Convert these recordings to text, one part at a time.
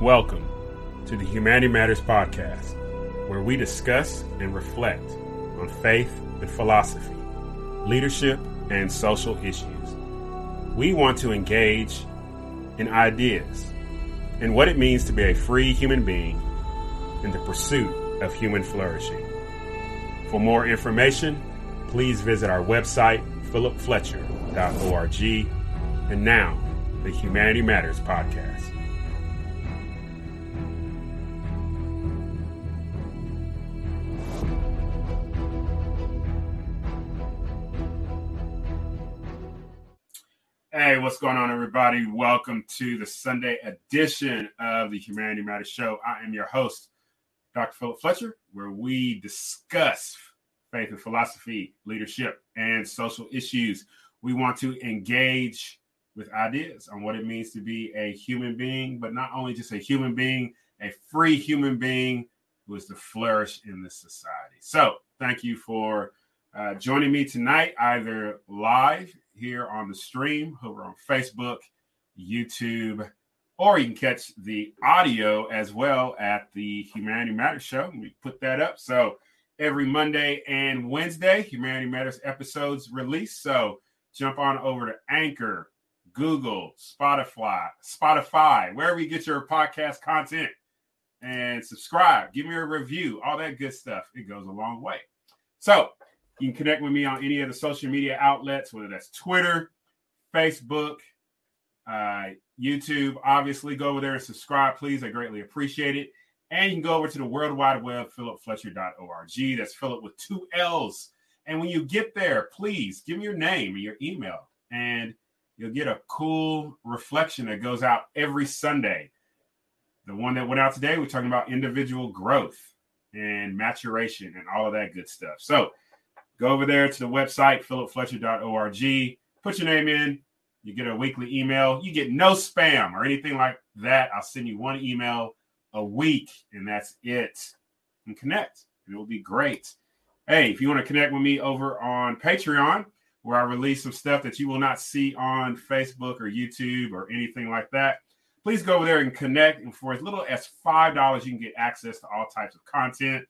Welcome to the Humanity Matters podcast, where we discuss and reflect on faith and philosophy, leadership, and social issues. We want to engage in ideas and what it means to be a free human being in the pursuit of human flourishing. For more information, please visit our website, philipfletcher.org. And now, the Humanity Matters podcast. What's going on, everybody? Welcome to the Sunday edition of the Humanity Matters Show. I am your host, Dr. Philip Fletcher, where we discuss faith and philosophy, leadership, and social issues. We want to engage with ideas on what it means to be a human being, but not only just a human being, a free human being who is to flourish in this society. So, thank you for uh, joining me tonight, either live here on the stream over on Facebook, YouTube, or you can catch the audio as well at the Humanity Matters show. We put that up. So every Monday and Wednesday, Humanity Matters episodes release. So jump on over to Anchor, Google, Spotify, Spotify, wherever you get your podcast content, and subscribe. Give me a review, all that good stuff. It goes a long way. So you can connect with me on any of the social media outlets, whether that's Twitter, Facebook, uh, YouTube. Obviously, go over there and subscribe, please. I greatly appreciate it. And you can go over to the World Wide Web, philipfletcher.org. That's Philip with two L's. And when you get there, please give me your name and your email, and you'll get a cool reflection that goes out every Sunday. The one that went out today, we're talking about individual growth and maturation and all of that good stuff. So go over there to the website, philipfletcher.org, put your name in, you get a weekly email. You get no spam or anything like that. I'll send you one email a week, and that's it. And connect. It will be great. Hey, if you want to connect with me over on Patreon, where I release some stuff that you will not see on Facebook or YouTube or anything like that, please go over there and connect. And for as little as $5, you can get access to all types of content.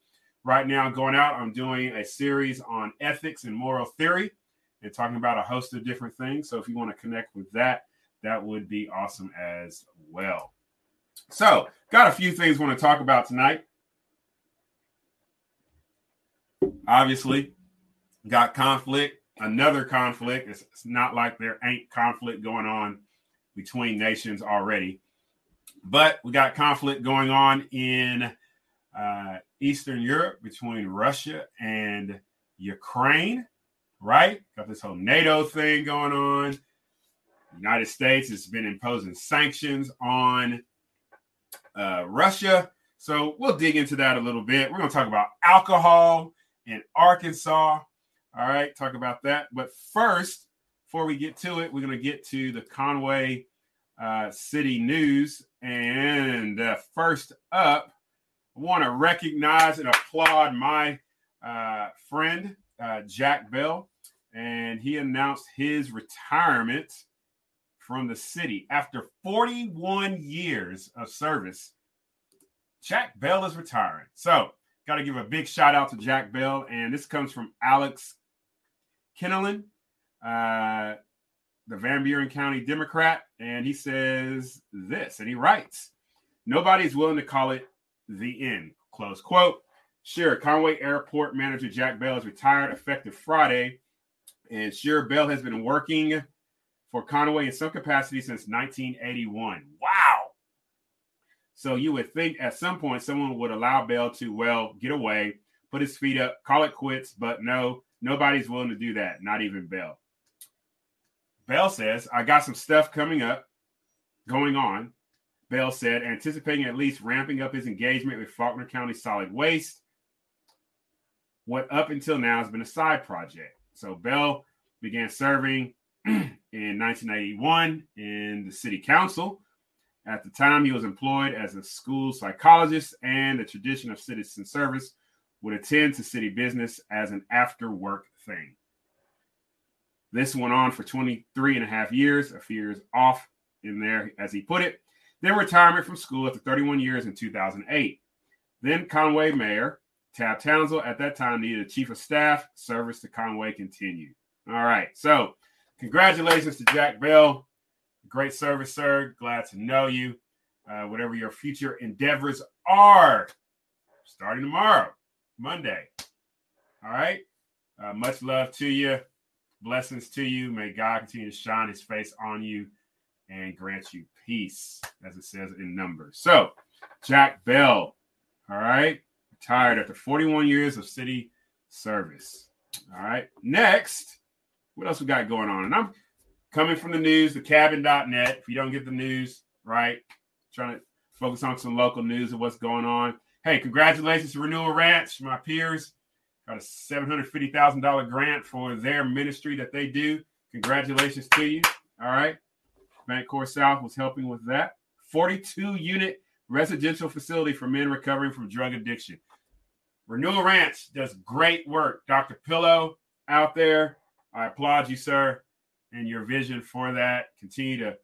Right now, going out, I'm doing a series on ethics and moral theory and talking about a host of different things. So if you want to connect with that, that would be awesome as well. So, got a few things I want to talk about tonight. Obviously, got conflict, another conflict. It's, it's, not like there ain't conflict going on between nations already, but we got conflict going on in uh, Eastern Europe between Russia and Ukraine right? Got this whole NATO thing going on. United States has been imposing sanctions on uh, Russia. So we'll dig into that a little bit. We're going to talk about alcohol in Arkansas. All right, talk about that. But first, before we get to it, we're going to get to the Conway uh, City News. And uh, first up, want to recognize and applaud my uh, friend, uh, Jack Bell, and he announced his retirement from the city after 41 years of service. Jack Bell is retiring. So, got to give a big shout out to Jack Bell. And this comes from Alex Kinnellan, uh, the Van Buren County Democrat. And he says this, and he writes Nobody's willing to call it the end. Close quote. Sure, Conway Airport manager Jack Bell is retired effective Friday. And sure, Bell has been working for Conway in some capacity since 1981. Wow. So you would think at some point someone would allow Bell to, well, get away, put his feet up, call it quits. But no, nobody's willing to do that, not even Bell. Bell says, I got some stuff coming up, going on. Bell said, anticipating at least ramping up his engagement with Faulkner County Solid Waste what up until now has been a side project. So Bell began serving in 1981 in the city council. At the time, he was employed as a school psychologist, and the tradition of citizen service would attend to city business as an after work thing. This went on for 23 and a half years, a few years off in there, as he put it. Then retirement from school after 31 years in 2008. Then Conway mayor Tab Townsend at that time needed a chief of staff. Service to Conway continued. All right. So, congratulations to Jack Bell. Great service, sir. Glad to know you. Uh, whatever your future endeavors are, starting tomorrow, Monday. All right. Uh, much love to you. Blessings to you. May God continue to shine his face on you and grant you peace, as it says in Numbers. So, Jack Bell. All right retired after 41 years of city service. All right. Next, what else we got going on? And I'm coming from the news, the cabin.net. If you don't get the news, right, trying to focus on some local news of what's going on. Hey, congratulations to Renewal Ranch, my peers. Got a $750,000 grant for their ministry that they do. Congratulations to you. All right. Bancorp South was helping with that. 42 unit residential facility for men recovering from drug addiction. Renewal Ranch does great work. Dr. Pillow out there, I applaud you, sir, and your vision for that. Continue to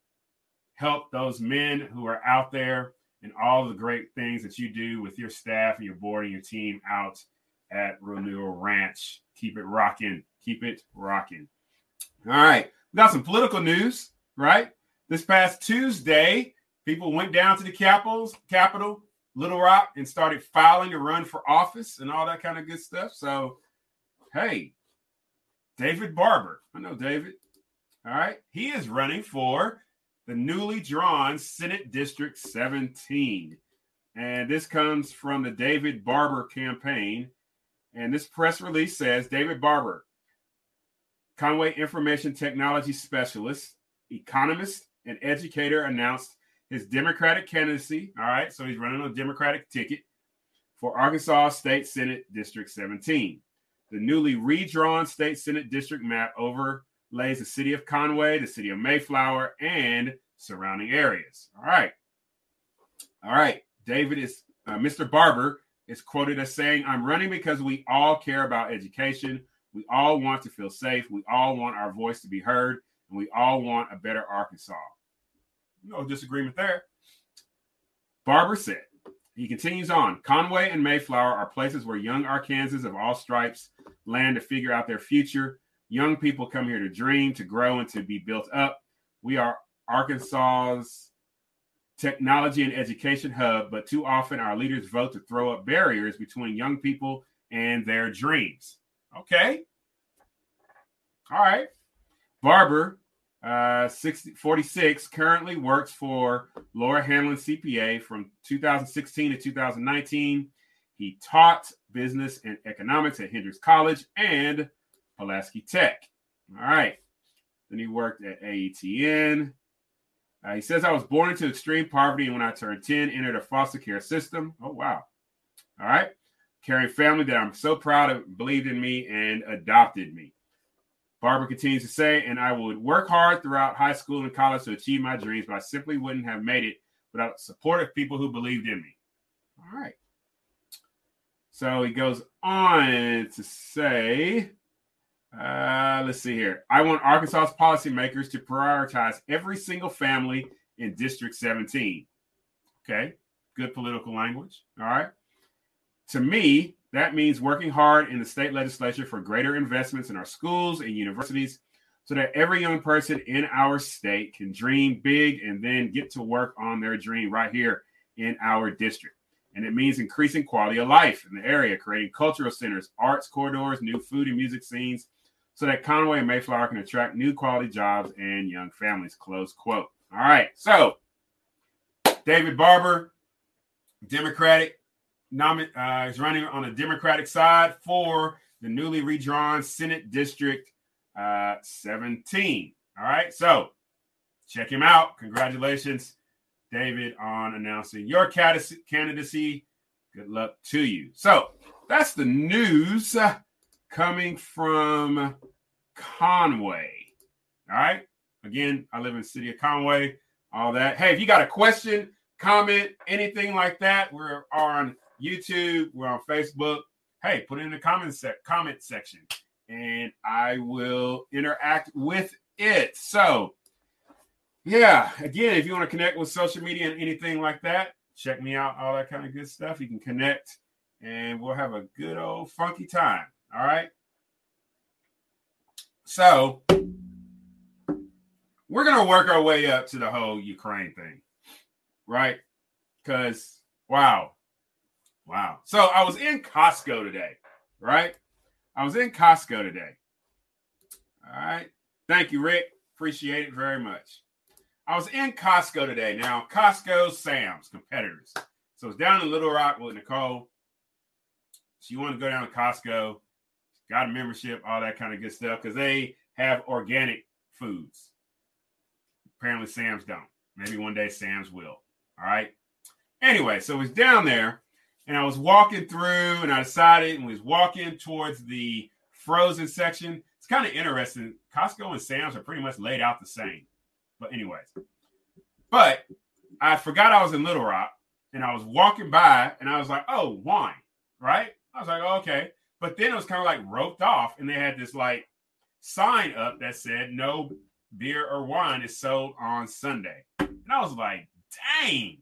help those men who are out there and all the great things that you do with your staff and your board and your team out at Renewal Ranch. Keep it rocking. Keep it rocking. All right. We got some political news, right? This past Tuesday, people went down to the capitals, Capitol Little Rock and started filing to run for office and all that kind of good stuff. So, hey, David Barber, I know David. All right, he is running for the newly drawn Senate District 17. And this comes from the David Barber campaign. And this press release says David Barber, Conway Information Technology Specialist, economist, and educator, announced his Democratic candidacy. All right, so he's running on a Democratic ticket for Arkansas State Senate District 17. The newly redrawn State Senate District map overlays the city of Conway, the city of Mayflower, and surrounding areas. All right. All right. David is, uh, Mr. Barber is quoted as saying, I'm running because we all care about education. We all want to feel safe. We all want our voice to be heard. And we all want a better Arkansas. No disagreement there. Barber said, he continues on Conway and Mayflower are places where young Arkansans of all stripes land to figure out their future. Young people come here to dream, to grow, and to be built up. We are Arkansas's technology and education hub, but too often our leaders vote to throw up barriers between young people and their dreams. Okay. All right. Barber uh, 60, 46 currently works for Laura Hanlon CPA from 2016 to 2019. He taught business and economics at Hendrix College and Pulaski Tech. All right. Then he worked at AETN. Uh, he says, I was born into extreme poverty and when I turned 10, entered a foster care system. Oh, wow. All right. Caring family that I'm so proud of believed in me and adopted me. Barber continues to say, and I would work hard throughout high school and college to achieve my dreams, but I simply wouldn't have made it without supportive people who believed in me. All right. So he goes on to say, uh, let's see here. I want Arkansas's policymakers to prioritize every single family in District 17. Okay. Good political language. All right. To me, that means working hard in the state legislature for greater investments in our schools and universities so that every young person in our state can dream big and then get to work on their dream right here in our district. And it means increasing quality of life in the area, creating cultural centers, arts corridors, new food and music scenes, so that Conway and Mayflower can attract new quality jobs and young families. Close quote. All right. So, David Barber, Democratic, nomin- uh, is running on the Democratic side for the newly redrawn Senate District uh, 17. All right, so check him out. Congratulations, David, on announcing your candidacy. Good luck to you. So that's the news coming from Conway. All right. Again, I live in the city of Conway. All that. Hey, if you got a question, comment, anything like that, we're on YouTube, we're on Facebook. Hey, put it in the comment comment section, and I will interact with it. So, yeah, again, if you want to connect with social media and anything like that, check me out, all that kind of good stuff. You can connect and we'll have a good old funky time. All right. So we're to work our way up to the whole Ukraine thing, right? Because, wow. Wow. So I was in Costco today, right? I was in Costco today. All right. Thank you, Rick. Appreciate it very much. I was in Costco today. Now, Costco, Sam's, competitors. So it's down in Little Rock with Nicole. She wanted to go down to Costco, got a membership, all that kind of good stuff, because they have organic foods. Apparently, Sam's don't. Maybe one day Sam's will. All right. Anyway, so was down there and I was walking through and I decided and was walking towards the frozen section. It's kind of interesting. Costco and Sam's are pretty much laid out the same. But anyways, but I forgot I was in Little Rock and I was walking by and I was like, oh, wine, right? I was like, oh, okay. But then it was kind of like roped off and they had this like sign up that said no beer or wine is sold on Sunday. And I was like, dang,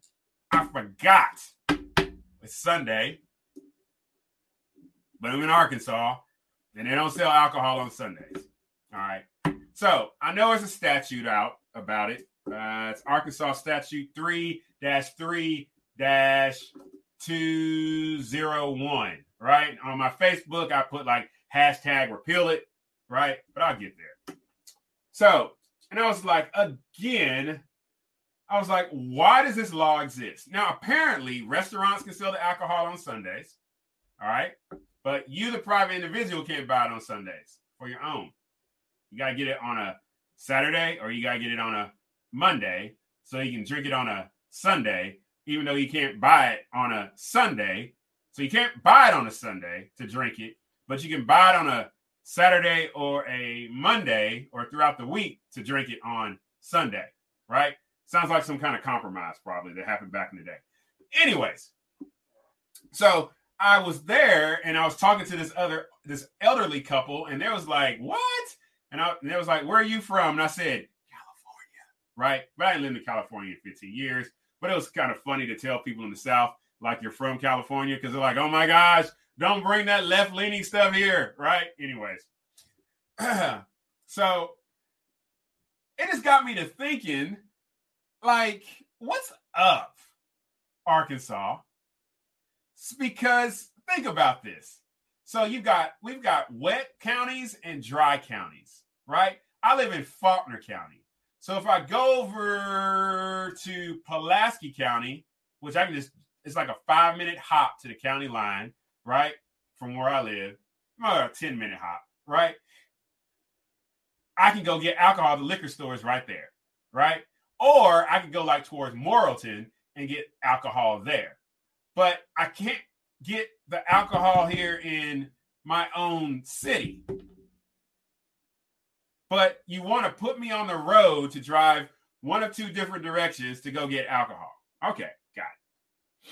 I forgot. It's Sunday, but I'm in Arkansas and they don't sell alcohol on Sundays. All right. So I know there's a statute out about it. Uh, it's Arkansas Statute 3 3 201. Right. On my Facebook, I put like hashtag repeal it. Right. But I'll get there. So, and I was like, again, I was like, why does this law exist? Now, apparently, restaurants can sell the alcohol on Sundays. All right. But you, the private individual, can't buy it on Sundays for your own. You got to get it on a Saturday or you got to get it on a Monday so you can drink it on a Sunday, even though you can't buy it on a Sunday. So you can't buy it on a Sunday to drink it, but you can buy it on a Saturday or a Monday or throughout the week to drink it on Sunday, right? Sounds like some kind of compromise probably that happened back in the day. Anyways, so I was there and I was talking to this other this elderly couple, and they was like, "What?" And, I, and they was like, Where are you from? And I said, California. Right. But I ain't lived in California in 15 years. But it was kind of funny to tell people in the South, like you're from California, because they're like, Oh my gosh, don't bring that left leaning stuff here. Right. Anyways. so it has got me to thinking, like, what's up, Arkansas? Because think about this. So you've got we've got wet counties and dry counties, right? I live in Faulkner County. So if I go over to Pulaski County, which I can just it's like a five minute hop to the county line, right? From where I live, about a 10 minute hop, right? I can go get alcohol at the liquor stores right there, right? Or I can go like towards Morrilton and get alcohol there. But I can't get the alcohol here in my own city. But you want to put me on the road to drive one of two different directions to go get alcohol. Okay, got it.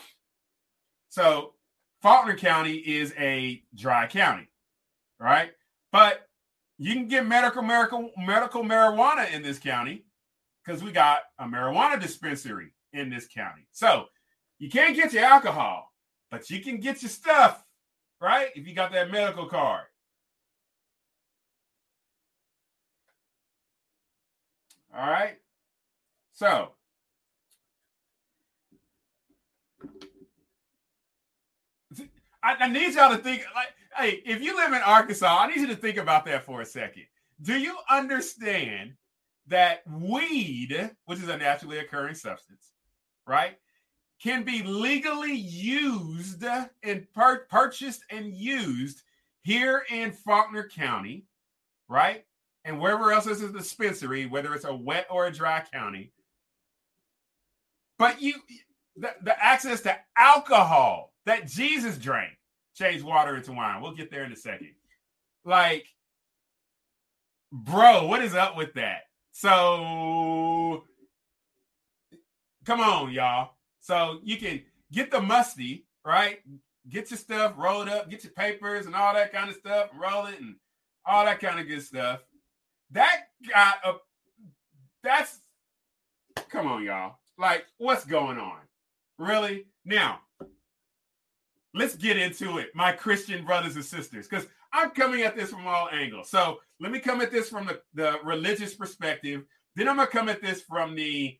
So Faulkner County is a dry county, right? But you can get medical medical medical marijuana in this county because we got a marijuana dispensary in this county. So you can't get your alcohol, but you can get your stuff, right? If you got that medical card. All right. So, I, I, need y'all to think like, hey, if you live in Arkansas, I need you to think about that for a second. Do you understand that weed, which is a naturally occurring substance, right, can be legally used and pur- purchased and used here in Faulkner County, right? And wherever else is a dispensary, whether it's a wet or a dry county. But you, the, the access to alcohol that Jesus drank, changed water into wine. We'll get there in a second. Like, bro, what is up with that? So, come on, y'all. So you can get the musty, right? Get your stuff, rolled up, get your papers and all that kind of stuff, roll it and all that kind of good stuff. That got a that's come on, y'all. Like, what's going on? Really? Now, let's get into it, my Christian brothers and sisters, because I'm coming at this from all angles. So let me come at this from the, the religious perspective. Then I'm going to come at this from the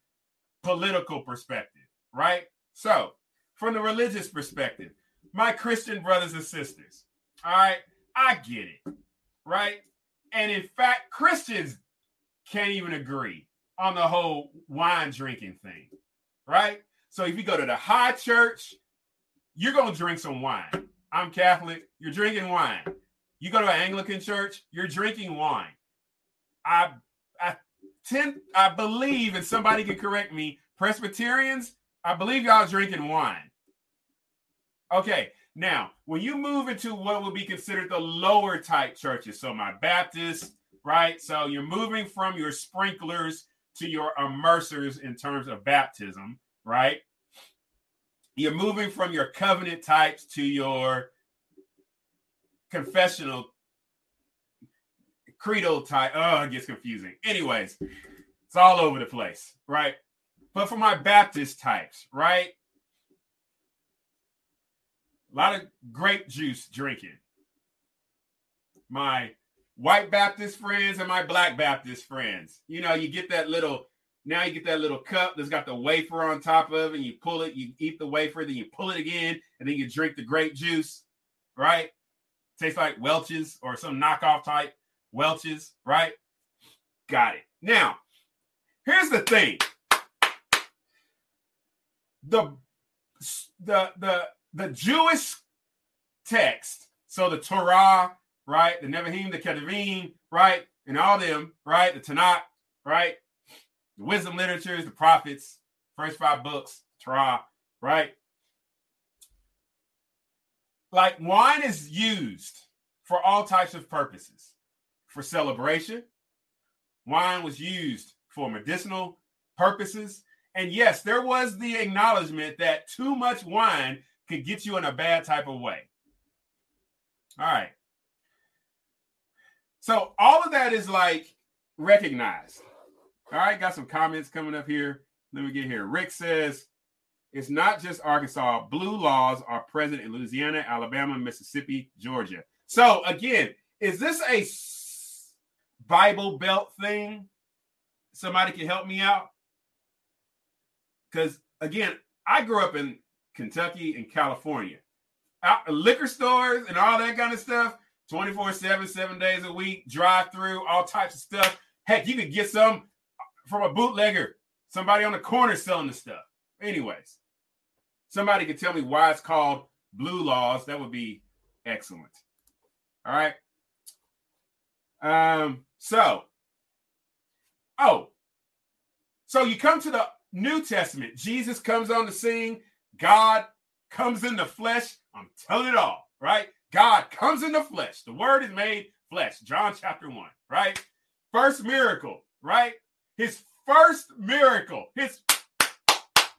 political perspective, right? So, from the religious perspective, my Christian brothers and sisters, all right, I get it, right? And in fact, Christians can't even agree on the whole wine drinking thing, right? So if you go to the high church, you're going to drink some wine. I'm Catholic, you're drinking wine. You go to an Anglican church, you're drinking wine. I I tend I believe, and somebody can correct me, Presbyterians, I believe y'all drinking wine. Okay, now when you move into what would be considered the lower type churches, so my Baptist, right? So you're moving from your sprinklers to your immersers in terms of baptism, right? You're moving from your covenant types to your confessional credo type. Oh, it gets confusing. Anyways, it's all over the place, right? But for my Baptist types, right? A lot of grape juice drinking. My white Baptist friends and my black Baptist friends. You know, you get that little now you get that little cup that's got the wafer on top of it, and you pull it, you eat the wafer, then you pull it again, and then you drink the grape juice, right? Tastes like Welch's or some knockoff type Welch's, right? Got it. Now, here's the thing. The the the the Jewish text, so the Torah, right? The Nevi'im, the Ketuvim, right? And all them, right? The Tanakh, right? The wisdom literatures, the prophets, first five books, Torah, right? Like wine is used for all types of purposes. For celebration wine was used for medicinal purposes. And yes there was the acknowledgement that too much wine could get you in a bad type of way. All right. So all of that is like recognized. All right got some comments coming up here. Let me get here. Rick says it's not just Arkansas. Blue laws are present in Louisiana, Alabama, Mississippi, Georgia. So again, is this a Bible Belt thing? Somebody can help me out. Because again, I grew up in Kentucky and California. Out, liquor stores and all that kind of stuff, 24 7, seven days a week, drive through, all types of stuff. Heck, you could get some from a bootlegger, somebody on the corner selling the stuff. Anyways, somebody could tell me why it's called blue laws. That would be excellent. All right. Um, so, oh, so you come to the New Testament. Jesus comes on the scene. God comes in the flesh. I'm telling it all, right? God comes in the flesh. The word is made flesh. John chapter 1, right? First miracle, right? His first miracle, his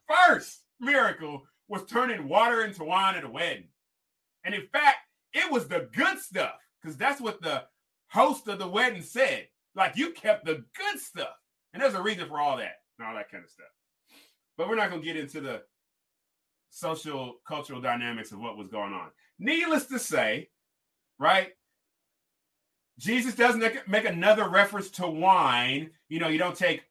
first miracle was turning water into wine at a wedding. And in fact, it was the good stuff because that's what the host of the wedding said. Like you kept the good stuff. And there's a reason for all that and all that kind of stuff. But we're not going to get into the social cultural dynamics of what was going on. Needless to say, right? Jesus doesn't make another reference to wine. You know, you don't take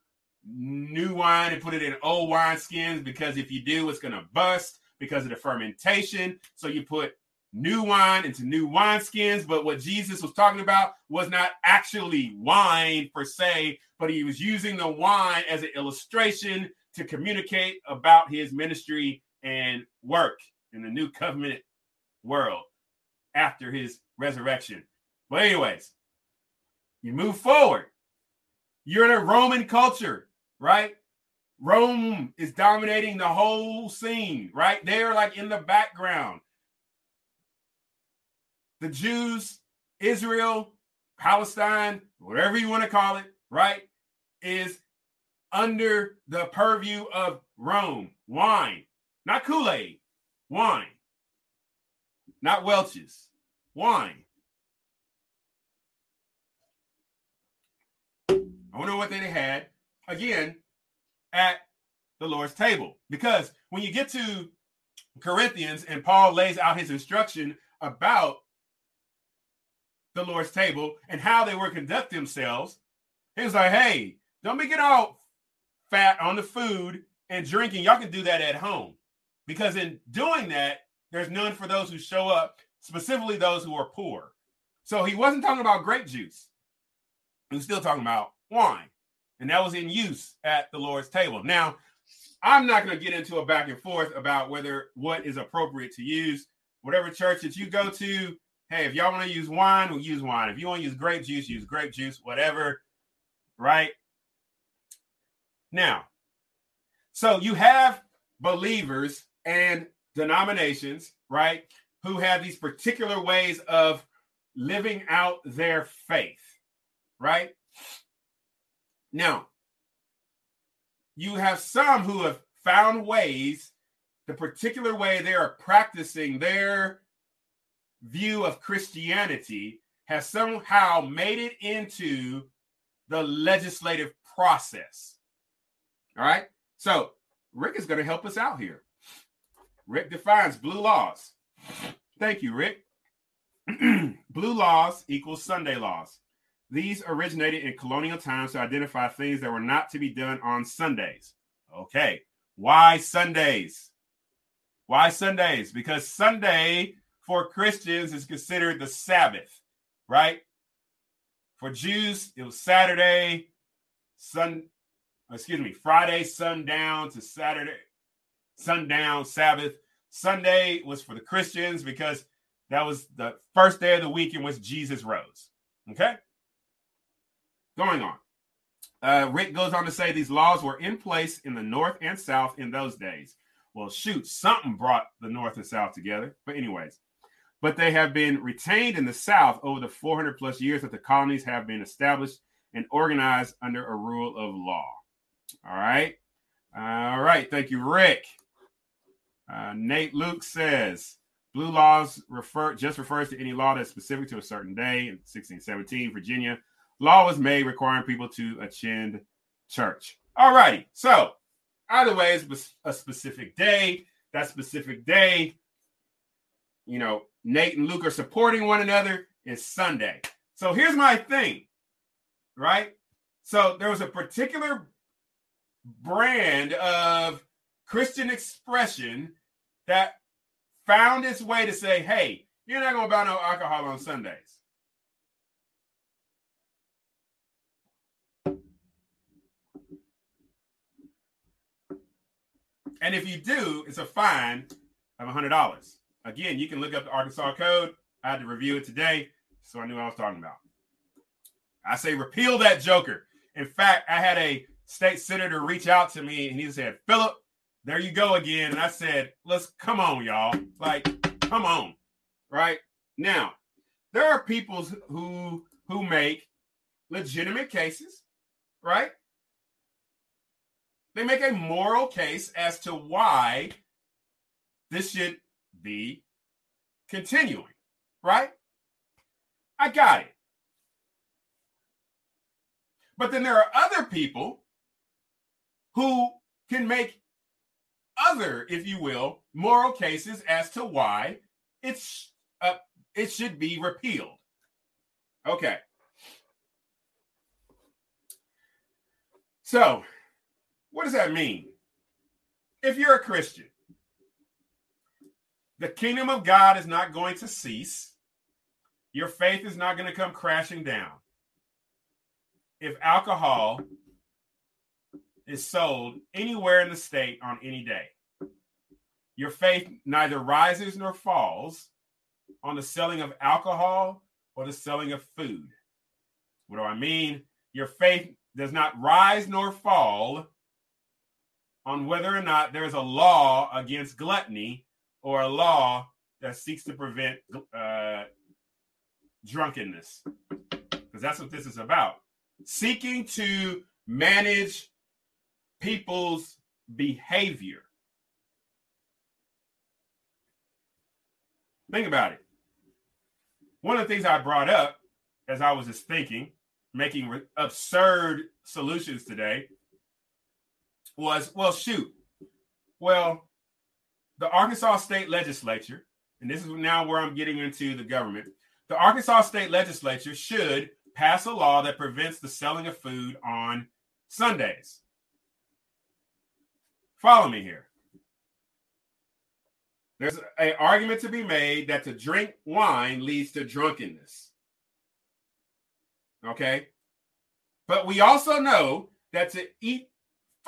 new wine and put it in old wine skins because if you do, it's going to bust because of the fermentation. So you put new wine into new wine skins. But what Jesus was talking about was not actually wine per se, but he was using the wine as an illustration to communicate about his ministry and work in the new covenant world after his resurrection. But, anyways, you move forward. You're in a Roman culture right? Rome is dominating the whole scene, right? They're like in the background. The Jews, Israel, Palestine, whatever you want to call it, right, is under the purview of Rome. Wine, not Kool Aid, wine, not Welch's, wine. I wonder what they had again, at the Lord's table. Because when you get to Corinthians and Paul lays out his instruction about the Lord's table and how they were conduct themselves, he was like, hey, don't be getting all fat on the food and drinking. Y'all can do that at home. Because in doing that, there's none for those who show up, specifically those who are poor. So he wasn't talking about grape juice. He was still talking about wine. And that was in use at the Lord's table. Now, I'm not going to get into a back and forth about whether what is appropriate to use. Whatever church that you go to, hey, if y'all want to use wine, we'll use wine. If you want to use grape juice, use grape juice, whatever. Right? Now, so you have believers and denominations, right, who have these particular ways of living out their faith, right? Now, you have some who have found ways, the particular way they are practicing their view of Christianity has somehow made it into the legislative process. All right. So Rick is going to help us out here. Rick defines blue laws. Thank you, Rick. blue laws equals Sunday laws. These originated in colonial times to identify things that were not to be done on Sundays. Okay. Why Sundays? Why Sundays? Because Sunday for Christians is considered the Sabbath, right? For Jews, it was Saturday, Sun, excuse me, Friday sundown to Saturday sundown Sabbath. Sunday was for the Christians because that was the first day of the week in which Jesus rose. Okay? Going on. Uh, Rick goes on to say these laws were in place in the North and South in those days. Well, shoot, something brought the North and South together. But, anyways, but they have been retained in the South over the 400 plus years that the colonies have been established and organized under a rule of law. All right. All right. Thank you, Rick. Uh, Nate Luke says blue laws refer just refers to any law that's specific to a certain day. In 1617, Virginia law was made requiring people to attend church. All righty. So either way, it's a specific day. That specific day, you know, Nate and Luke are supporting one another. Is Sunday. So here's my thing, right? So there was a particular brand of Christian expression that found its way to say, hey, you're not going to buy no alcohol on Sundays. And if you do, it's a fine of $100. Again, you can look up the Arkansas Code. I had to review it today, so I knew what I was talking about. I say repeal that joker. In fact, I had a state senator reach out to me and he said, Philip, there you go again. And I said, let's come on, y'all. Like, come on. Right now, there are people who who make legitimate cases, right? They make a moral case as to why this should be continuing, right? I got it. But then there are other people who can make other, if you will, moral cases as to why it's uh, it should be repealed. Okay. So, what does that mean? If you're a Christian, the kingdom of God is not going to cease. Your faith is not going to come crashing down. If alcohol is sold anywhere in the state on any day. Your faith neither rises nor falls on the selling of alcohol or the selling of food. What do I mean? Your faith does not rise nor fall on whether or not there is a law against gluttony or a law that seeks to prevent uh, drunkenness. Because that's what this is about. Seeking to manage people's behavior. Think about it. One of the things I brought up as I was just thinking, making absurd solutions today, was, well, shoot. Well, the Arkansas state legislature, and this is now where I'm getting into the government, the Arkansas state legislature should pass a law that prevents the selling of food on Sundays. Follow me here. There's an argument to be made that to drink wine leads to drunkenness. Okay. But we also know that to eat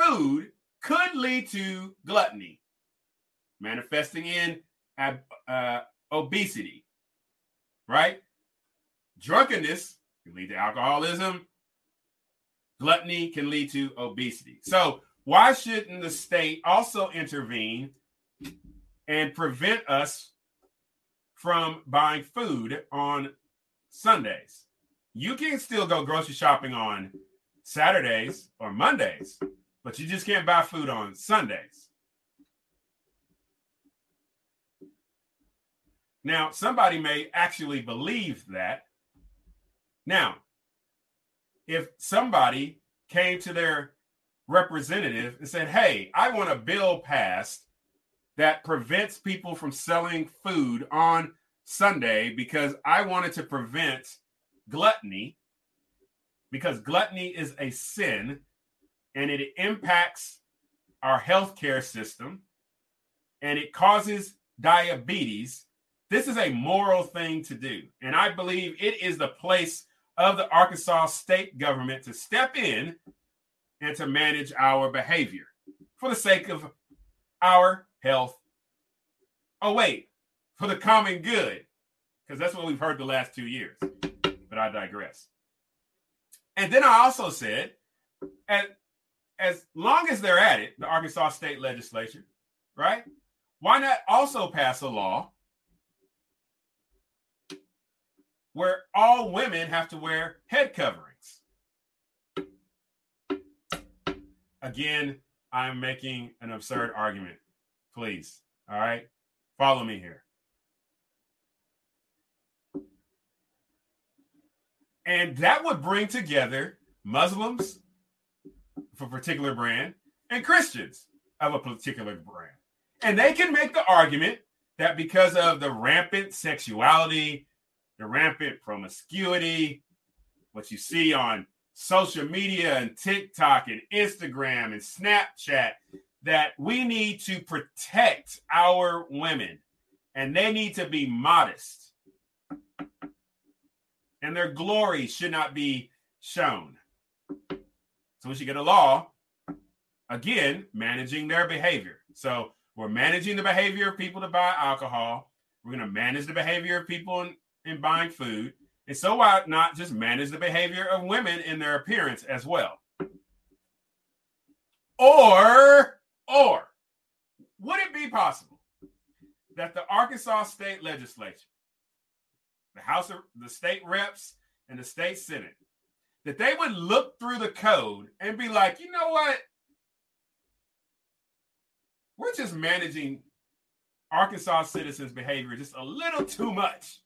food could lead to gluttony, manifesting in uh, obesity, right? Drunkenness can lead to alcoholism. Gluttony can lead to obesity. So, why shouldn't the state also intervene and prevent us from buying food on Sundays? You can still go grocery shopping on Saturdays or Mondays, but you just can't buy food on Sundays. Now, somebody may actually believe that. Now, if somebody came to their representative and said, Hey, I want a bill passed that prevents people from selling food on Sunday because I wanted to prevent gluttony, because gluttony is a sin and it impacts our healthcare system and it causes diabetes. This is a moral thing to do. And I believe it is the place of the Arkansas state government to step in and to manage our behavior for the sake of our health. Oh, wait, for the common good, because that's what we've heard the last two years. But I digress. And then I also said, as, as long as they're at it, the Arkansas state legislature, right? Why not also pass a law where all women have to wear head coverings. Again, I'm making an absurd argument. Please. All right. Follow me here. And that would bring together Muslims for a particular brand and Christians of a particular brand. And they can make the argument that because of the rampant sexuality the rampant promiscuity, what you see on social media and TikTok and Instagram and Snapchat, that we need to protect our women and they need to be modest. And their glory should not be shown. So we should get a law, again, managing their behavior. So we're managing the behavior of people to buy alcohol. We're going to manage the behavior of people in in buying food. And so why not just manage the behavior of women in their appearance as well? Or, or would it be possible that the Arkansas state legislature, the House of the state reps and the state senate, that they would look through the code and be like, you know what? We're just managing Arkansas citizens' behavior just a little too much.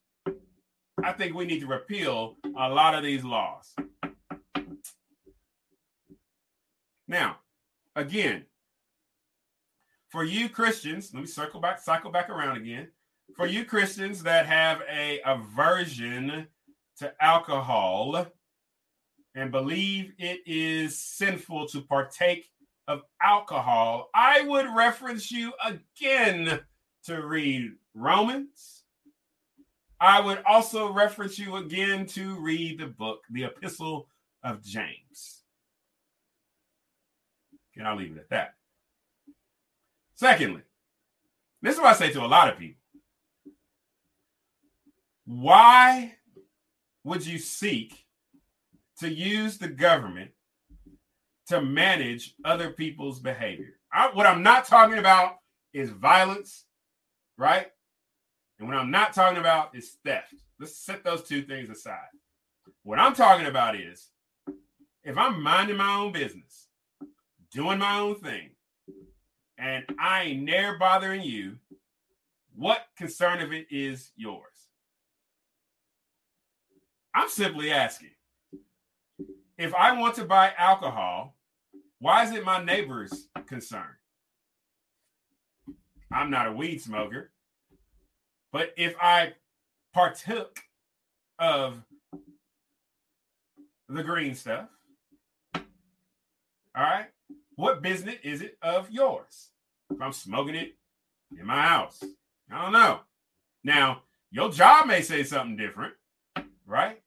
I think we need to repeal a lot of these laws. Now, again, for you Christians, let me circle back, cycle back around again. For you Christians that have a aversion to alcohol and believe it is sinful to partake of alcohol, I would reference you again to read Romans I would also reference you again to read the book, the Epistle of James. And I'll leave it at that. Secondly, this is what I say to a lot of people. Why would you seek to use the government to manage other people's behavior? I, what I'm not talking about is violence, right? And what I'm not talking about is theft. Let's set those two things aside. What I'm talking about is if I'm minding my own business, doing my own thing, and I ain't never bothering you, what concern of it is yours? I'm simply asking if I want to buy alcohol, Why is it my neighbor's concern? I'm not a weed smoker. But if I partook of the green stuff, all right, what business is it of yours? If I'm smoking it in my house, I don't know. Now, your job may say something different, right?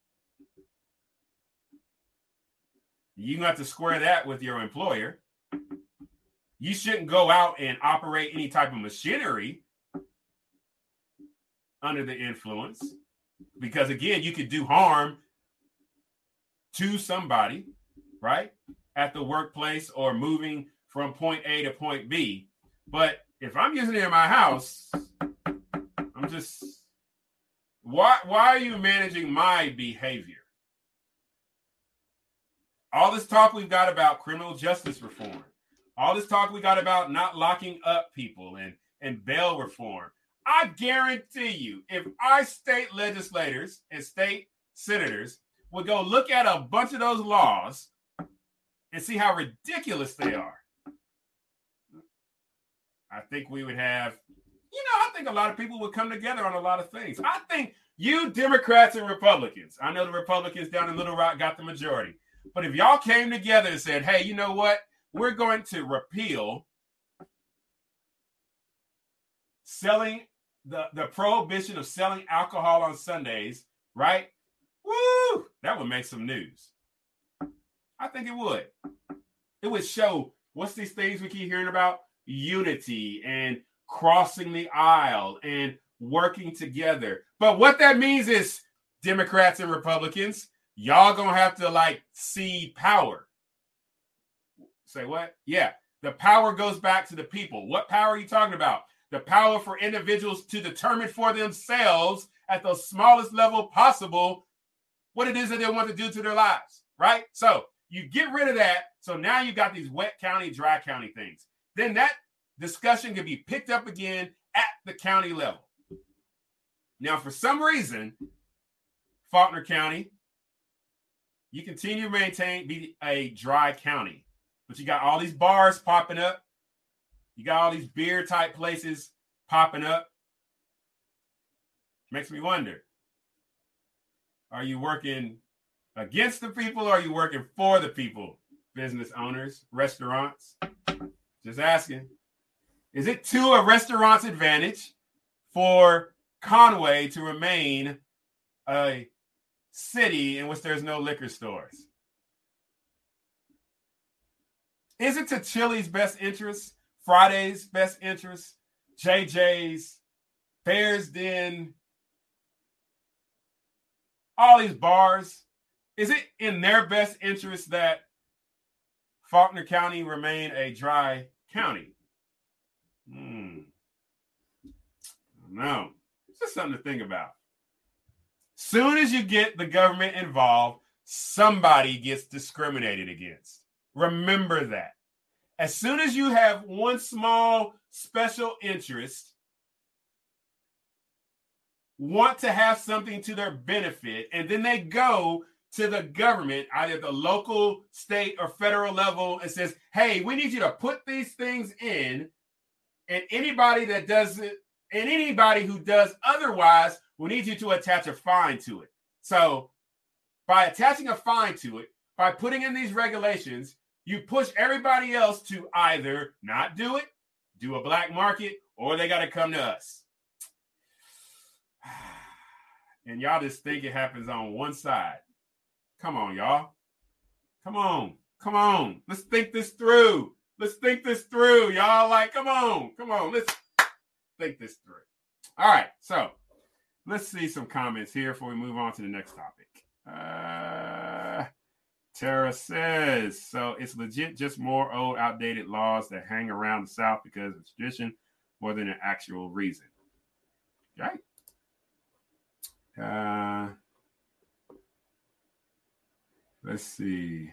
You have to square that with your employer. You shouldn't go out and operate any type of machinery under the influence because again you could do harm to somebody right at the workplace or moving from point a to point b but if i'm using it in my house i'm just why why are you managing my behavior all this talk we've got about criminal justice reform. All this talk we got about not locking up people and and bail reform. I guarantee you, if our state legislators and state senators would go look at a bunch of those laws and see how ridiculous they are, I think we would have, you know, I think a lot of people would come together on a lot of things. I think you Democrats and Republicans, I know the Republicans down in Little Rock got the majority, but if y'all came together and said, hey, you know what? We're going to repeal selling the, the prohibition of selling alcohol on Sundays, right? Woo! That would make some news. I think it would. It would show what's these things we keep hearing about? Unity and crossing the aisle and working together. But what that means is Democrats and Republicans, y'all gonna have to like see power. Say what? Yeah, the power goes back to the people. What power are you talking about? the power for individuals to determine for themselves at the smallest level possible what it is that they want to do to their lives, right? So you get rid of that. So now you got these wet county, dry county things. Then that discussion can be picked up again at the county level. Now, for some reason, Faulkner County, you continue to maintain be a dry county, but you got all these bars popping up you got all these beer type places popping up. Makes me wonder are you working against the people or are you working for the people? Business owners, restaurants. Just asking. Is it to a restaurant's advantage for Conway to remain a city in which there's no liquor stores? Is it to Chili's best interest Friday's best interest, JJ's, Bears Den, all these bars. Is it in their best interest that Faulkner County remain a dry county? Hmm. No, it's just something to think about. Soon as you get the government involved, somebody gets discriminated against. Remember that. As soon as you have one small special interest, want to have something to their benefit, and then they go to the government, either the local, state, or federal level, and says, "Hey, we need you to put these things in," and anybody that does it, and anybody who does otherwise, we need you to attach a fine to it. So, by attaching a fine to it, by putting in these regulations, you push everybody else to either not do it, do a black market, or they got to come to us. And y'all just think it happens on one side. Come on, y'all. Come on. Come on. Let's think this through. Let's think this through. Y'all like, come on. Come on. Let's think this through. All right. So let's see some comments here before we move on to the next topic. Uh, Tara says, so it's legit just more old, outdated laws that hang around the South because of tradition more than an actual reason. Right? Uh, let's see.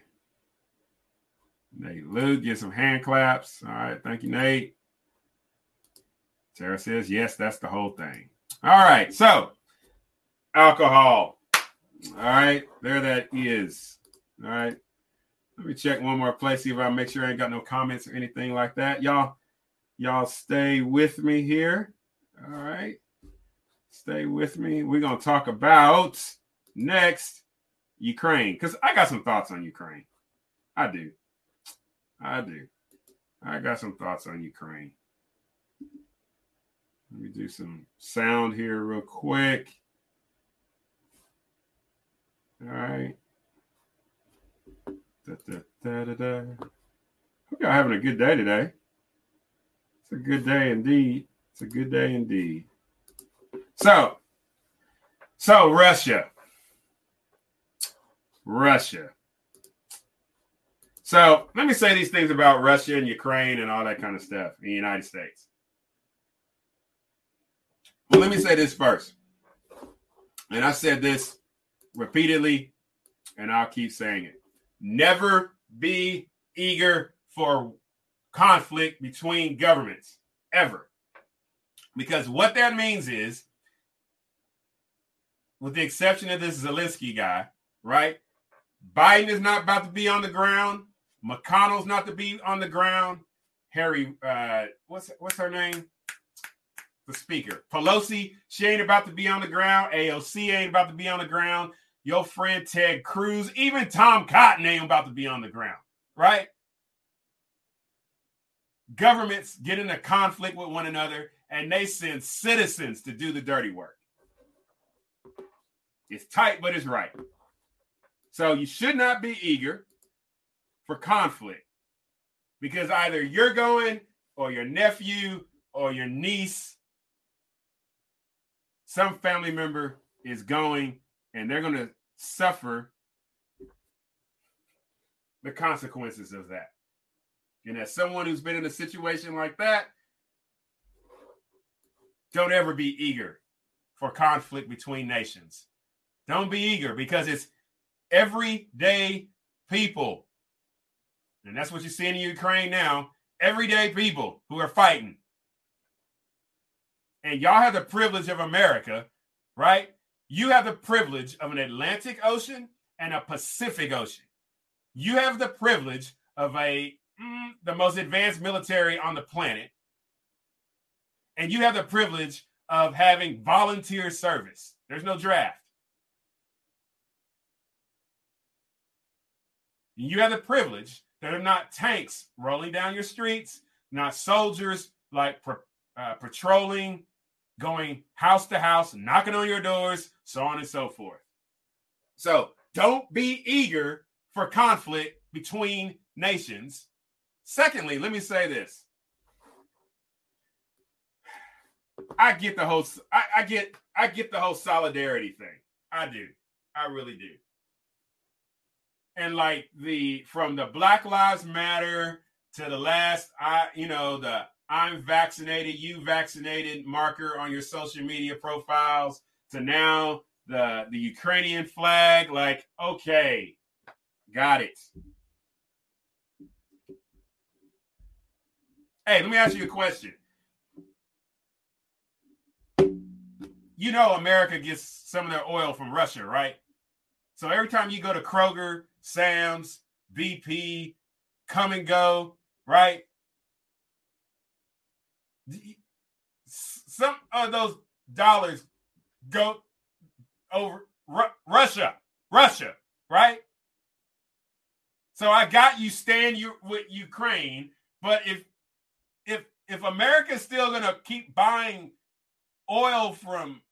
Nate Luke, get some hand claps. All right. Thank you, Nate. Tara says, yes, that's the whole thing. All right. So, alcohol. All right. There that is. All right. Let me check one more place, see if I make sure I ain't got no comments or anything like that. Y'all, y'all stay with me here. All right. Stay with me. We're gonna talk about next Ukraine. Because I got some thoughts on Ukraine. I do. I do. I got some thoughts on Ukraine. Let me do some sound here real quick. All right. Da, da, da, da, da. Hope y'all having a good day today. It's a good day indeed. It's a good day indeed. So, so Russia. Russia. So let me say these things about Russia and Ukraine and all that kind of stuff in the United States. Well, let me say this first. And I said this repeatedly, and I'll keep saying it. Never be eager for conflict between governments, ever. Because what that means is, with the exception of this Zelensky guy, right? Biden is not about to be on the ground. McConnell's not to be on the ground. Harry, uh, what's what's her name? The speaker. Pelosi, she ain't about to be on the ground. AOC ain't about to be on the ground. Your friend Ted Cruz, even Tom Cotton ain't about to be on the ground, right? Governments get into conflict with one another and they send citizens to do the dirty work. It's tight, but it's right. So you should not be eager for conflict because either you're going or your nephew or your niece, some family member is going and they're going to suffer the consequences of that. And as someone who's been in a situation like that, don't ever be eager for conflict between nations. Don't be eager because it's everyday people. And that's what you see in Ukraine now. Everyday people who are fighting. And y'all have the privilege of America, right? You have the privilege of an Atlantic Ocean and a Pacific Ocean. You have the privilege of a mm, the most advanced military on the planet. And you have the privilege of having volunteer service. There's no draft. You have the privilege that are not tanks rolling down your streets, not soldiers like uh, patrolling, going house to house, knocking on your doors, so on and so forth. So don't be eager for conflict between nations. Secondly, let me say this. I get the whole I, I get I get the whole solidarity thing. I do. I really do and like the from the Black Lives Matter to the last I you know the I'm vaccinated, you vaccinated marker on your social media profiles to now the the Ukrainian flag like okay got it Hey, let me ask you a question. You know America gets some of their oil from Russia, right? So every time you go to Kroger Sam's, BP, Kum & Go, right? Some of those dollars go over Ru- Russia, Russia, right? So I got you stand you with Ukraine, but if if if America's still gonna keep buying oil from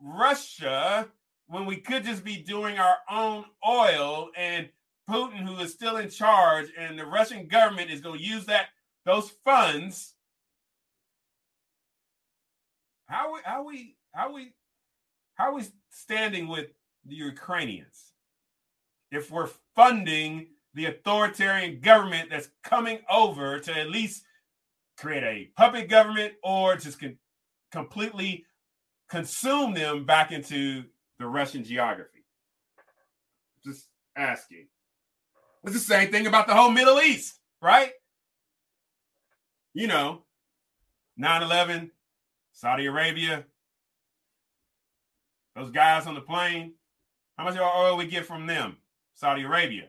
Russia, when we could just be doing our own oil and Putin, who is still in charge, and the Russian government is to use that those funds. How we how we how we how we standing with the Ukrainians if we're funding the authoritarian government that's coming over to at least create a puppet government or just con- completely consume them back into the Russian geography. Just asking. It's the same thing about the whole Middle East, right? You know, 9 11, Saudi Arabia, those guys on the plane. How much oil we get from them? Saudi Arabia.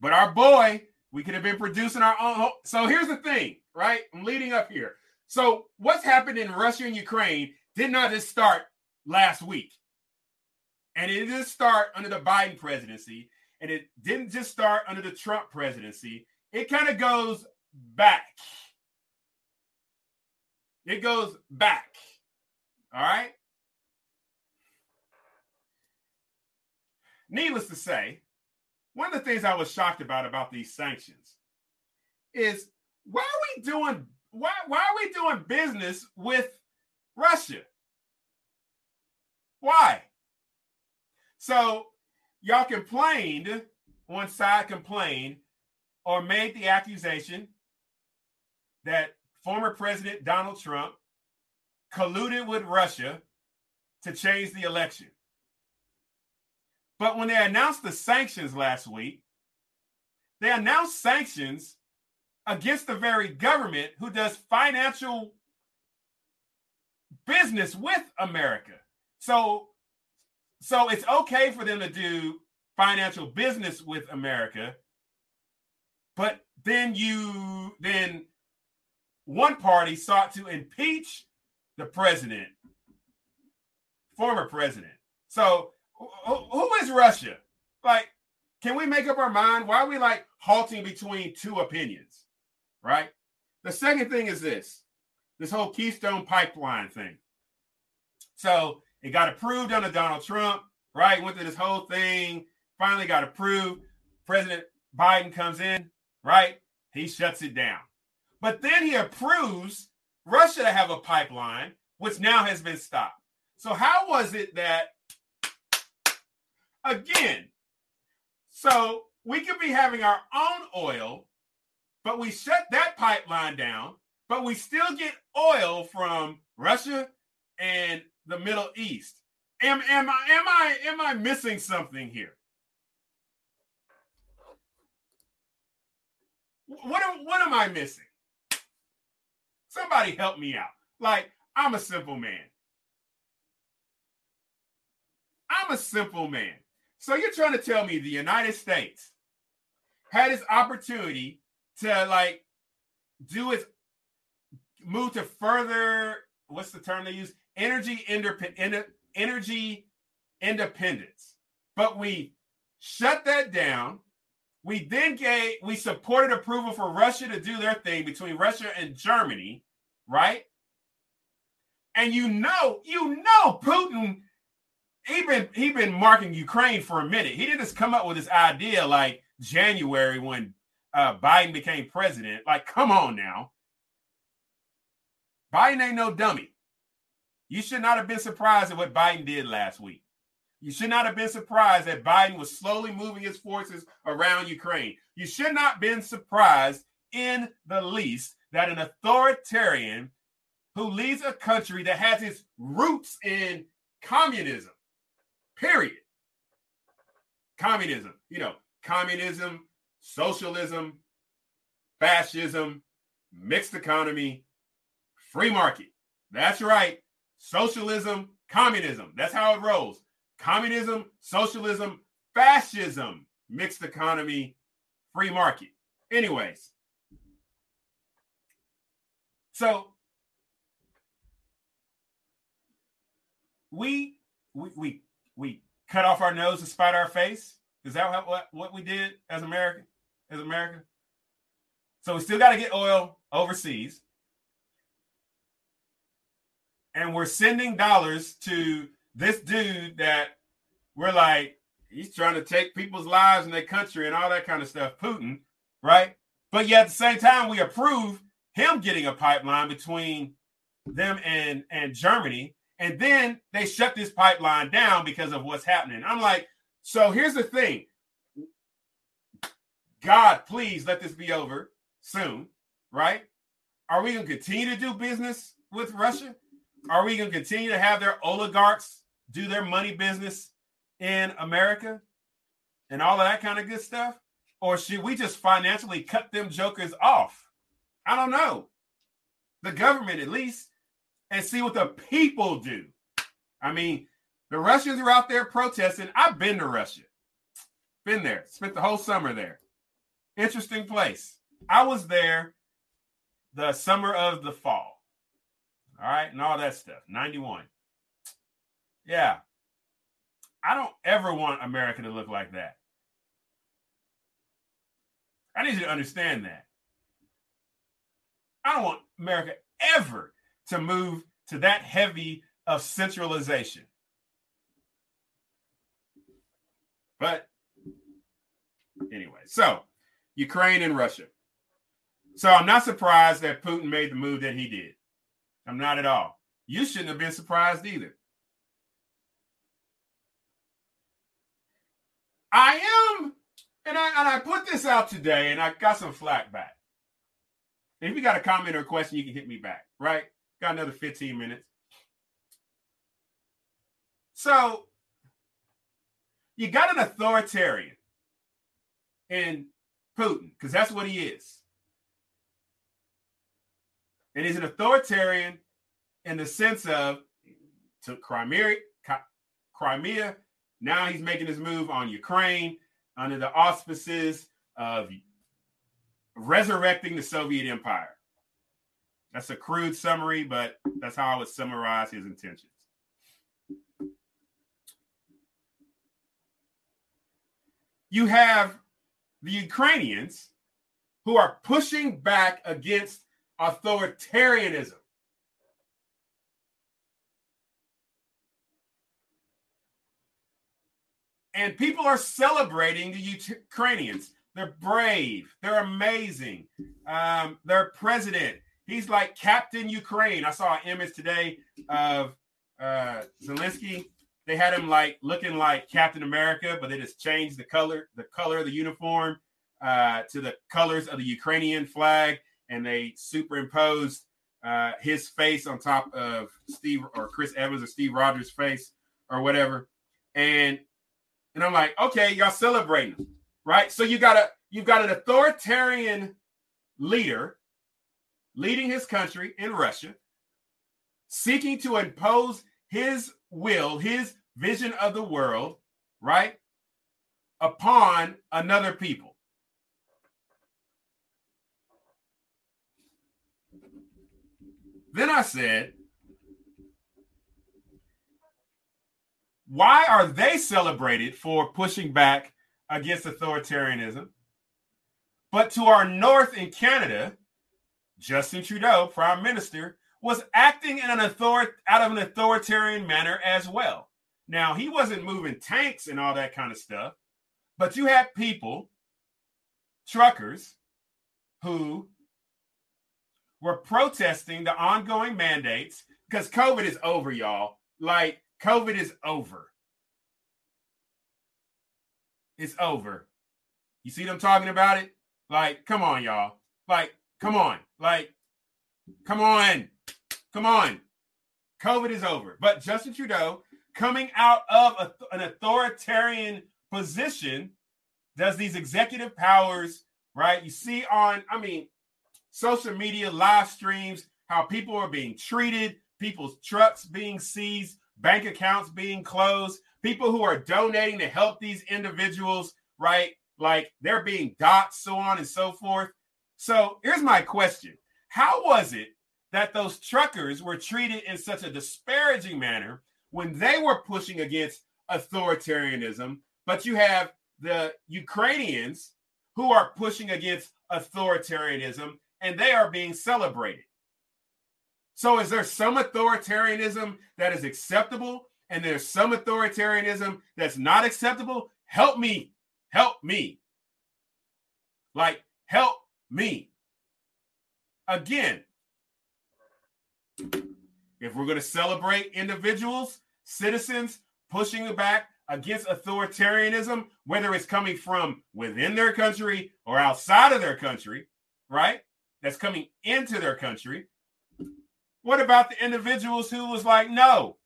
But our boy, we could have been producing our own. So here's the thing, right? I'm leading up here. So what's happened in Russia and Ukraine did not just start last week. And it didn't start under the Biden presidency. And it didn't just start under the Trump presidency. It kind of goes back. It goes back. All right. Needless to say, one of the things I was shocked about about these sanctions is why are we doing why why are we doing business with Russia? Why? So y'all complained, one side complained or made the accusation that former President Donald Trump colluded with Russia to change the election. But when they announced the sanctions last week, they announced sanctions against the very government who does financial business with America. So so it's okay for them to do financial business with America, but then you then one party sought to impeach the president, former president. So who, who is Russia? Like, can we make up our mind? Why are we like halting between two opinions? Right. The second thing is this this whole Keystone pipeline thing. So it got approved under Donald Trump, right? Went through this whole thing, finally got approved. President Biden comes in, right? He shuts it down. But then he approves Russia to have a pipeline, which now has been stopped. So, how was it that again. So we could be having our own oil, but we shut that pipeline down, but we still get oil from Russia and the Middle East. Am, am I am I am I missing something here? What what am I missing? Somebody help me out. Like I'm a simple man. I'm a simple man. So you're trying to tell me the United States had its opportunity to like do its move to further what's the term they use energy independent energy independence but we shut that down we then gave we supported approval for russia to do their thing between russia and germany right and you know you know putin he been he been marking Ukraine for a minute. He didn't just come up with this idea like January when uh, Biden became president. Like, come on now. Biden ain't no dummy. You should not have been surprised at what Biden did last week. You should not have been surprised that Biden was slowly moving his forces around Ukraine. You should not have been surprised in the least that an authoritarian who leads a country that has its roots in communism Period. Communism, you know, communism, socialism, fascism, mixed economy, free market. That's right. Socialism, communism. That's how it rolls. Communism, socialism, fascism, mixed economy, free market. Anyways, so we we we we cut off our nose to spite our face? Is that what, what, we did as America? As America? So we still got to get oil overseas. And we're sending dollars to this dude that we're like, he's trying to take people's lives in their country and all that kind of stuff, Putin, right? But yet at the same time, we approve him getting a pipeline between them and, and Germany and then they shut this pipeline down because of what's happening. I'm like, so here's the thing. God, please let this be over soon, right? Are we going to continue to do business with Russia? Are we going to continue to have their oligarchs do their money business in America and all of that kind of good stuff? Or should we just financially cut them jokers off? I don't know. The government, at least, and see what the people do. I mean, the Russians are out there protesting. I've been to Russia, been there, spent the whole summer there. interesting place. I was there the summer of the fall. All right, and all that stuff. 91. Yeah. I don't ever want America to look like that. I need you to understand that. I don't want America ever to move to that heavy of centralization. But anyway, so Ukraine and Russia. So I'm not surprised that Putin made the move that he did. I'm not at all. You shouldn't have been surprised either. I am, and I and I put this out today, and I got some flack back. if you got a comment or a question, you can hit me back. Right? Got another 15 minutes. So you got an authoritarian in Putin, because that's what he is. And he's an authoritarian in the sense of took Crimea, Crimea. Now he's making his move on Ukraine under the auspices of resurrecting the Soviet Empire. That's a crude summary, but that's how I would summarize his intentions. You have the Ukrainians who are pushing back against authoritarianism. And people are celebrating the Ukrainians. They're brave. They're amazing. Um, their president, he's like Captain Ukraine. I saw an image today of uh, Zelensky. They had him like looking like Captain America, but they just changed the color, the color of the uniform uh, to the colors of the Ukrainian flag and they superimposed uh, his face on top of Steve or Chris Evans or Steve Rogers' face or whatever. And and I'm like, okay, y'all celebrating, right? So you got a you've got an authoritarian leader leading his country in Russia, seeking to impose his will, his vision of the world, right, upon another people. Then I said, why are they celebrated for pushing back against authoritarianism? But to our north in Canada, Justin Trudeau, Prime Minister, was acting in an author- out of an authoritarian manner as well. Now, he wasn't moving tanks and all that kind of stuff, but you had people, truckers, who were protesting the ongoing mandates because COVID is over, y'all. Like, COVID is over. It's over. You see them talking about it? Like, come on, y'all. Like, come on. Like, come on. Come on. COVID is over. But Justin Trudeau, coming out of a, an authoritarian position, does these executive powers, right? You see on, I mean, social media live streams, how people are being treated, people's trucks being seized, bank accounts being closed, people who are donating to help these individuals, right? Like they're being doxxed, so on and so forth. So here's my question How was it that those truckers were treated in such a disparaging manner when they were pushing against authoritarianism, but you have the Ukrainians who are pushing against authoritarianism and they are being celebrated. So, is there some authoritarianism that is acceptable and there's some authoritarianism that's not acceptable? Help me. Help me. Like, help me. Again, if we're going to celebrate individuals, citizens pushing back against authoritarianism, whether it's coming from within their country or outside of their country, right? that's coming into their country. What about the individuals who was like, no,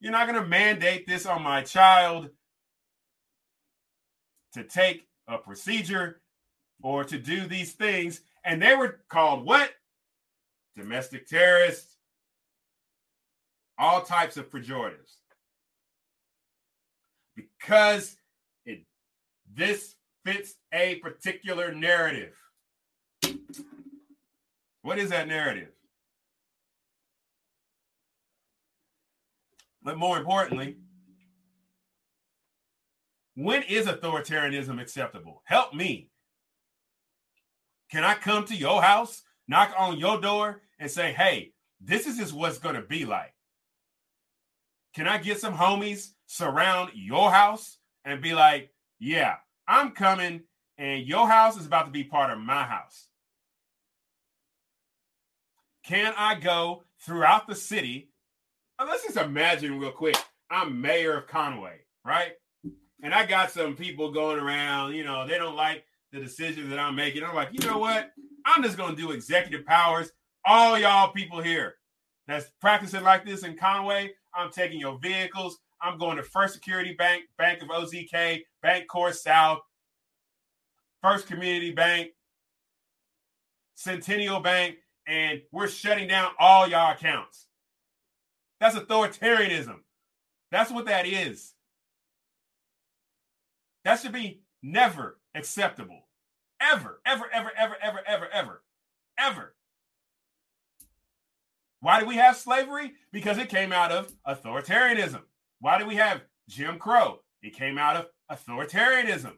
you're not going to mandate this on my child to take a procedure or to do these things? And they were called what? Domestic terrorists, all types of pejoratives. Because it this fits a particular narrative. What is that narrative? But more importantly, when is authoritarianism acceptable? Help me. Can I come to your house, knock on your door, and say, hey, this is just what's going to be like? Can I get some homies surround your house and be like, yeah, I'm coming, and your house is about to be part of my house? Can I go throughout the city? Let's just imagine real quick. I'm mayor of Conway, right? And I got some people going around, you know, they don't like the decisions that I'm making. I'm like, you know what? I'm just to do executive powers. All y'all people here that's practicing like this in Conway, I'm taking your vehicles. I'm going to First Security Bank, Bank of OZK, BancorpSouth, First Community Bank, Centennial Bank, and we're shutting down all y'all accounts. That's authoritarianism. That's what that is. That should be never acceptable. Ever, ever, ever, ever, ever, ever, ever, ever. Why do we have slavery? Because it came out of authoritarianism. Why do we have Jim Crow? It came out of authoritarianism.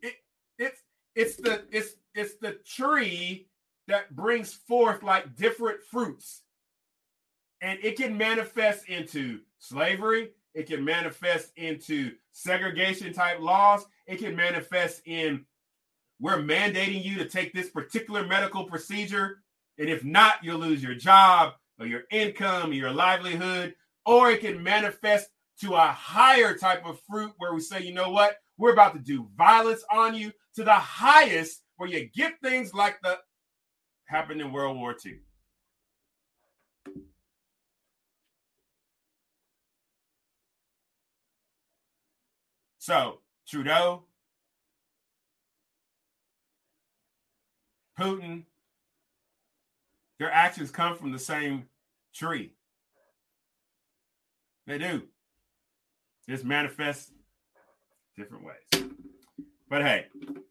It, it's it's the it's it's the tree that brings forth like different fruits. And it can manifest into slavery, it can manifest into segregation type laws, it can manifest in we're mandating you to take this particular medical procedure. And if not, you'll lose your job or your income or your livelihood. Or it can manifest to a higher type of fruit where we say, you know what? We're about to do violence on you to the highest where you get things like the happened in World War II. So Trudeau, Putin, their actions come from the same tree. They do. Just manifest different ways. But hey,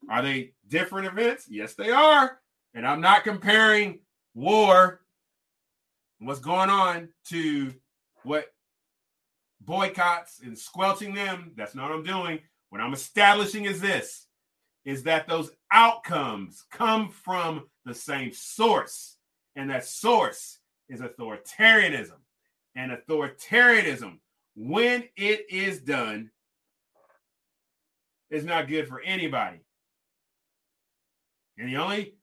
are they different events? Yes, they are. And I'm not comparing war, what's going on, to what boycotts and squelching them. That's not what I'm doing. What I'm establishing is this is that those outcomes come from the same source. And that source is authoritarianism. And authoritarianism, when it is done, is not good for anybody. And the only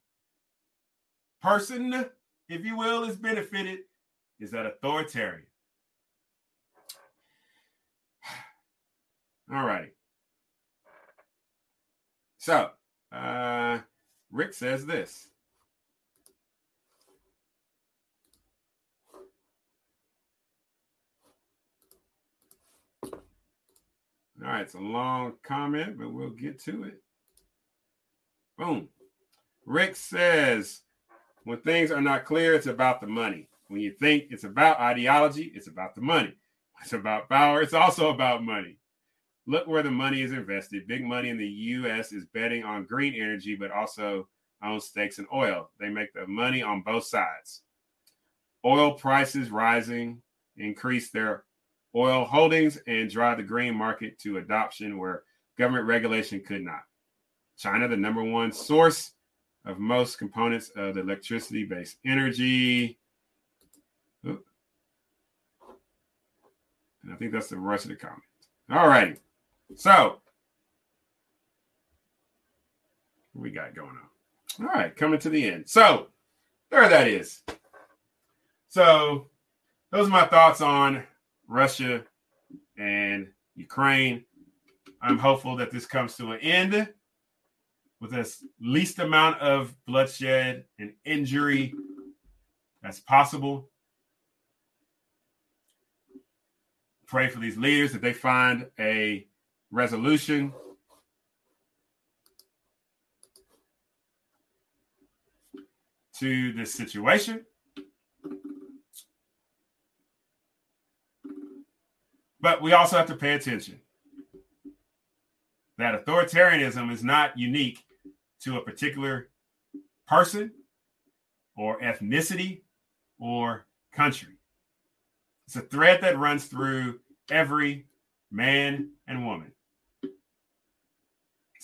person, if you will, is benefited is that authoritarian. All righty. So, uh, Rick says this. All right, it's a long comment, but we'll get to it. Boom. Rick says, when things are not clear, it's about the money. When you think it's about ideology, it's about the money. It's about power, it's also about money. Look where the money is invested. Big money in the US is betting on green energy, but also owns stakes in oil. They make the money on both sides. Oil prices rising increase their oil holdings and drive the green market to adoption where government regulation could not. China, the number one source of most components of the electricity based energy. And I think that's the rest of the comment. All right. So, we got going on? All right, coming to the end. So, there that is. So, those are my thoughts on Russia and Ukraine. I'm hopeful that this comes to an end with as least amount of bloodshed and injury as possible. Pray for these leaders that they find a resolution. To this situation. But we also have to pay attention. that authoritarianism is not unique to a particular person or ethnicity or country. It's a thread that runs through every man and woman.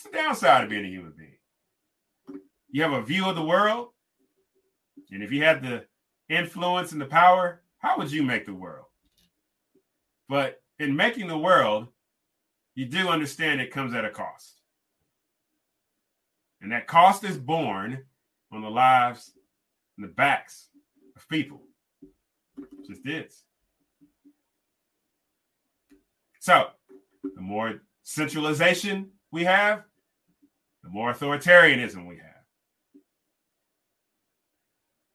It's the downside of being a human being. You have a view of the world, and if you had the influence and the power, how would you make the world? But in making the world, you do understand it comes at a cost. And that cost is borne on the lives and the backs of people. Just is. So, the more centralization we have, the more authoritarianism we have.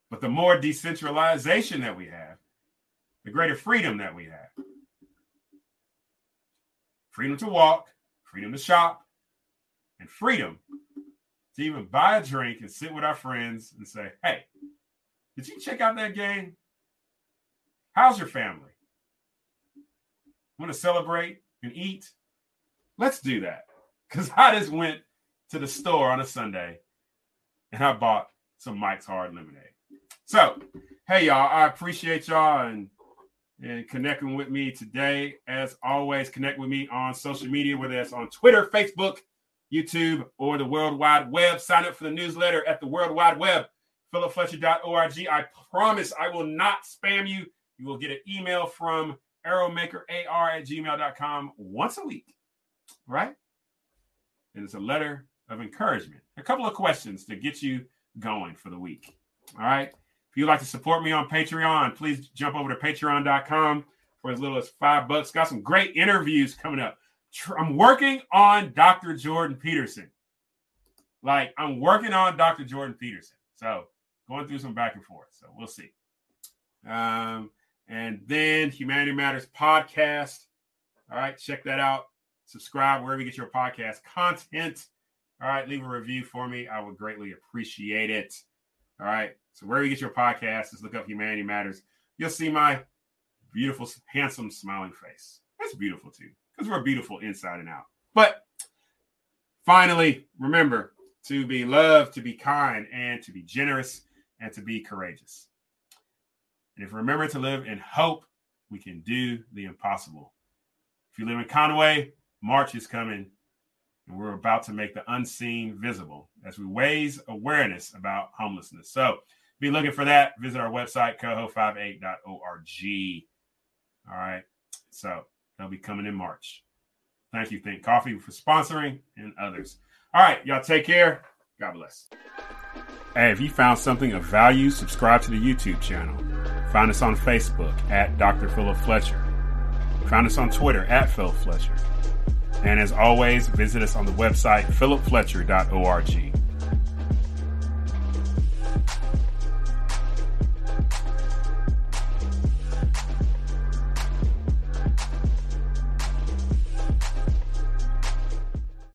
But the more decentralization that we have, the greater freedom that we have. Freedom to walk, freedom to shop, and freedom to even buy a drink and sit with our friends and say, hey, did you check out that game? How's your family? Want to celebrate and eat? Let's do that. Because I just went to the store on a Sunday and I bought some Mike's Hard Lemonade. So, hey, y'all, I appreciate y'all and, and connecting with me today. As always, connect with me on social media, whether it's on Twitter, Facebook, YouTube, or the World Wide Web. Sign up for the newsletter at the World Wide Web, philipfletcher.org. I promise I will not spam you. You will get an email from arrowmakerar at gmail.com once a week, right? And it's a letter of encouragement, a couple of questions to get you going for the week. All right. If you'd like to support me on Patreon, please jump over to patreon.com for as little as five bucks. Got some great interviews coming up. I'm working on Dr. Jordan Peterson. Like, I'm working on Dr. Jordan Peterson. So, going through some back and forth. So, we'll see. Um, and then Humanity Matters podcast. All right, check that out. Subscribe wherever you get your podcast content. All right, leave a review for me. I would greatly appreciate it. All right, so wherever you get your podcast, just look up Humanity Matters. You'll see my beautiful, handsome, smiling face. That's beautiful too, because we're beautiful inside and out. But finally, remember to be loved, to be kind, and to be generous, and to be courageous. And if we remember to live in hope, we can do the impossible. If you live in Conway, March is coming, and we're about to make the unseen visible as we raise awareness about homelessness. So be looking for that. Visit our website, coho58.org. All right. So they'll be coming in March. Thank you, Think Coffee, for sponsoring and others. All right. Y'all take care. God bless. Hey, if you found something of value, subscribe to the YouTube channel. Find us on Facebook at Dr. Philip Fletcher. Find us on Twitter at Phil Fletcher. And as always, visit us on the website philipfletcher.org.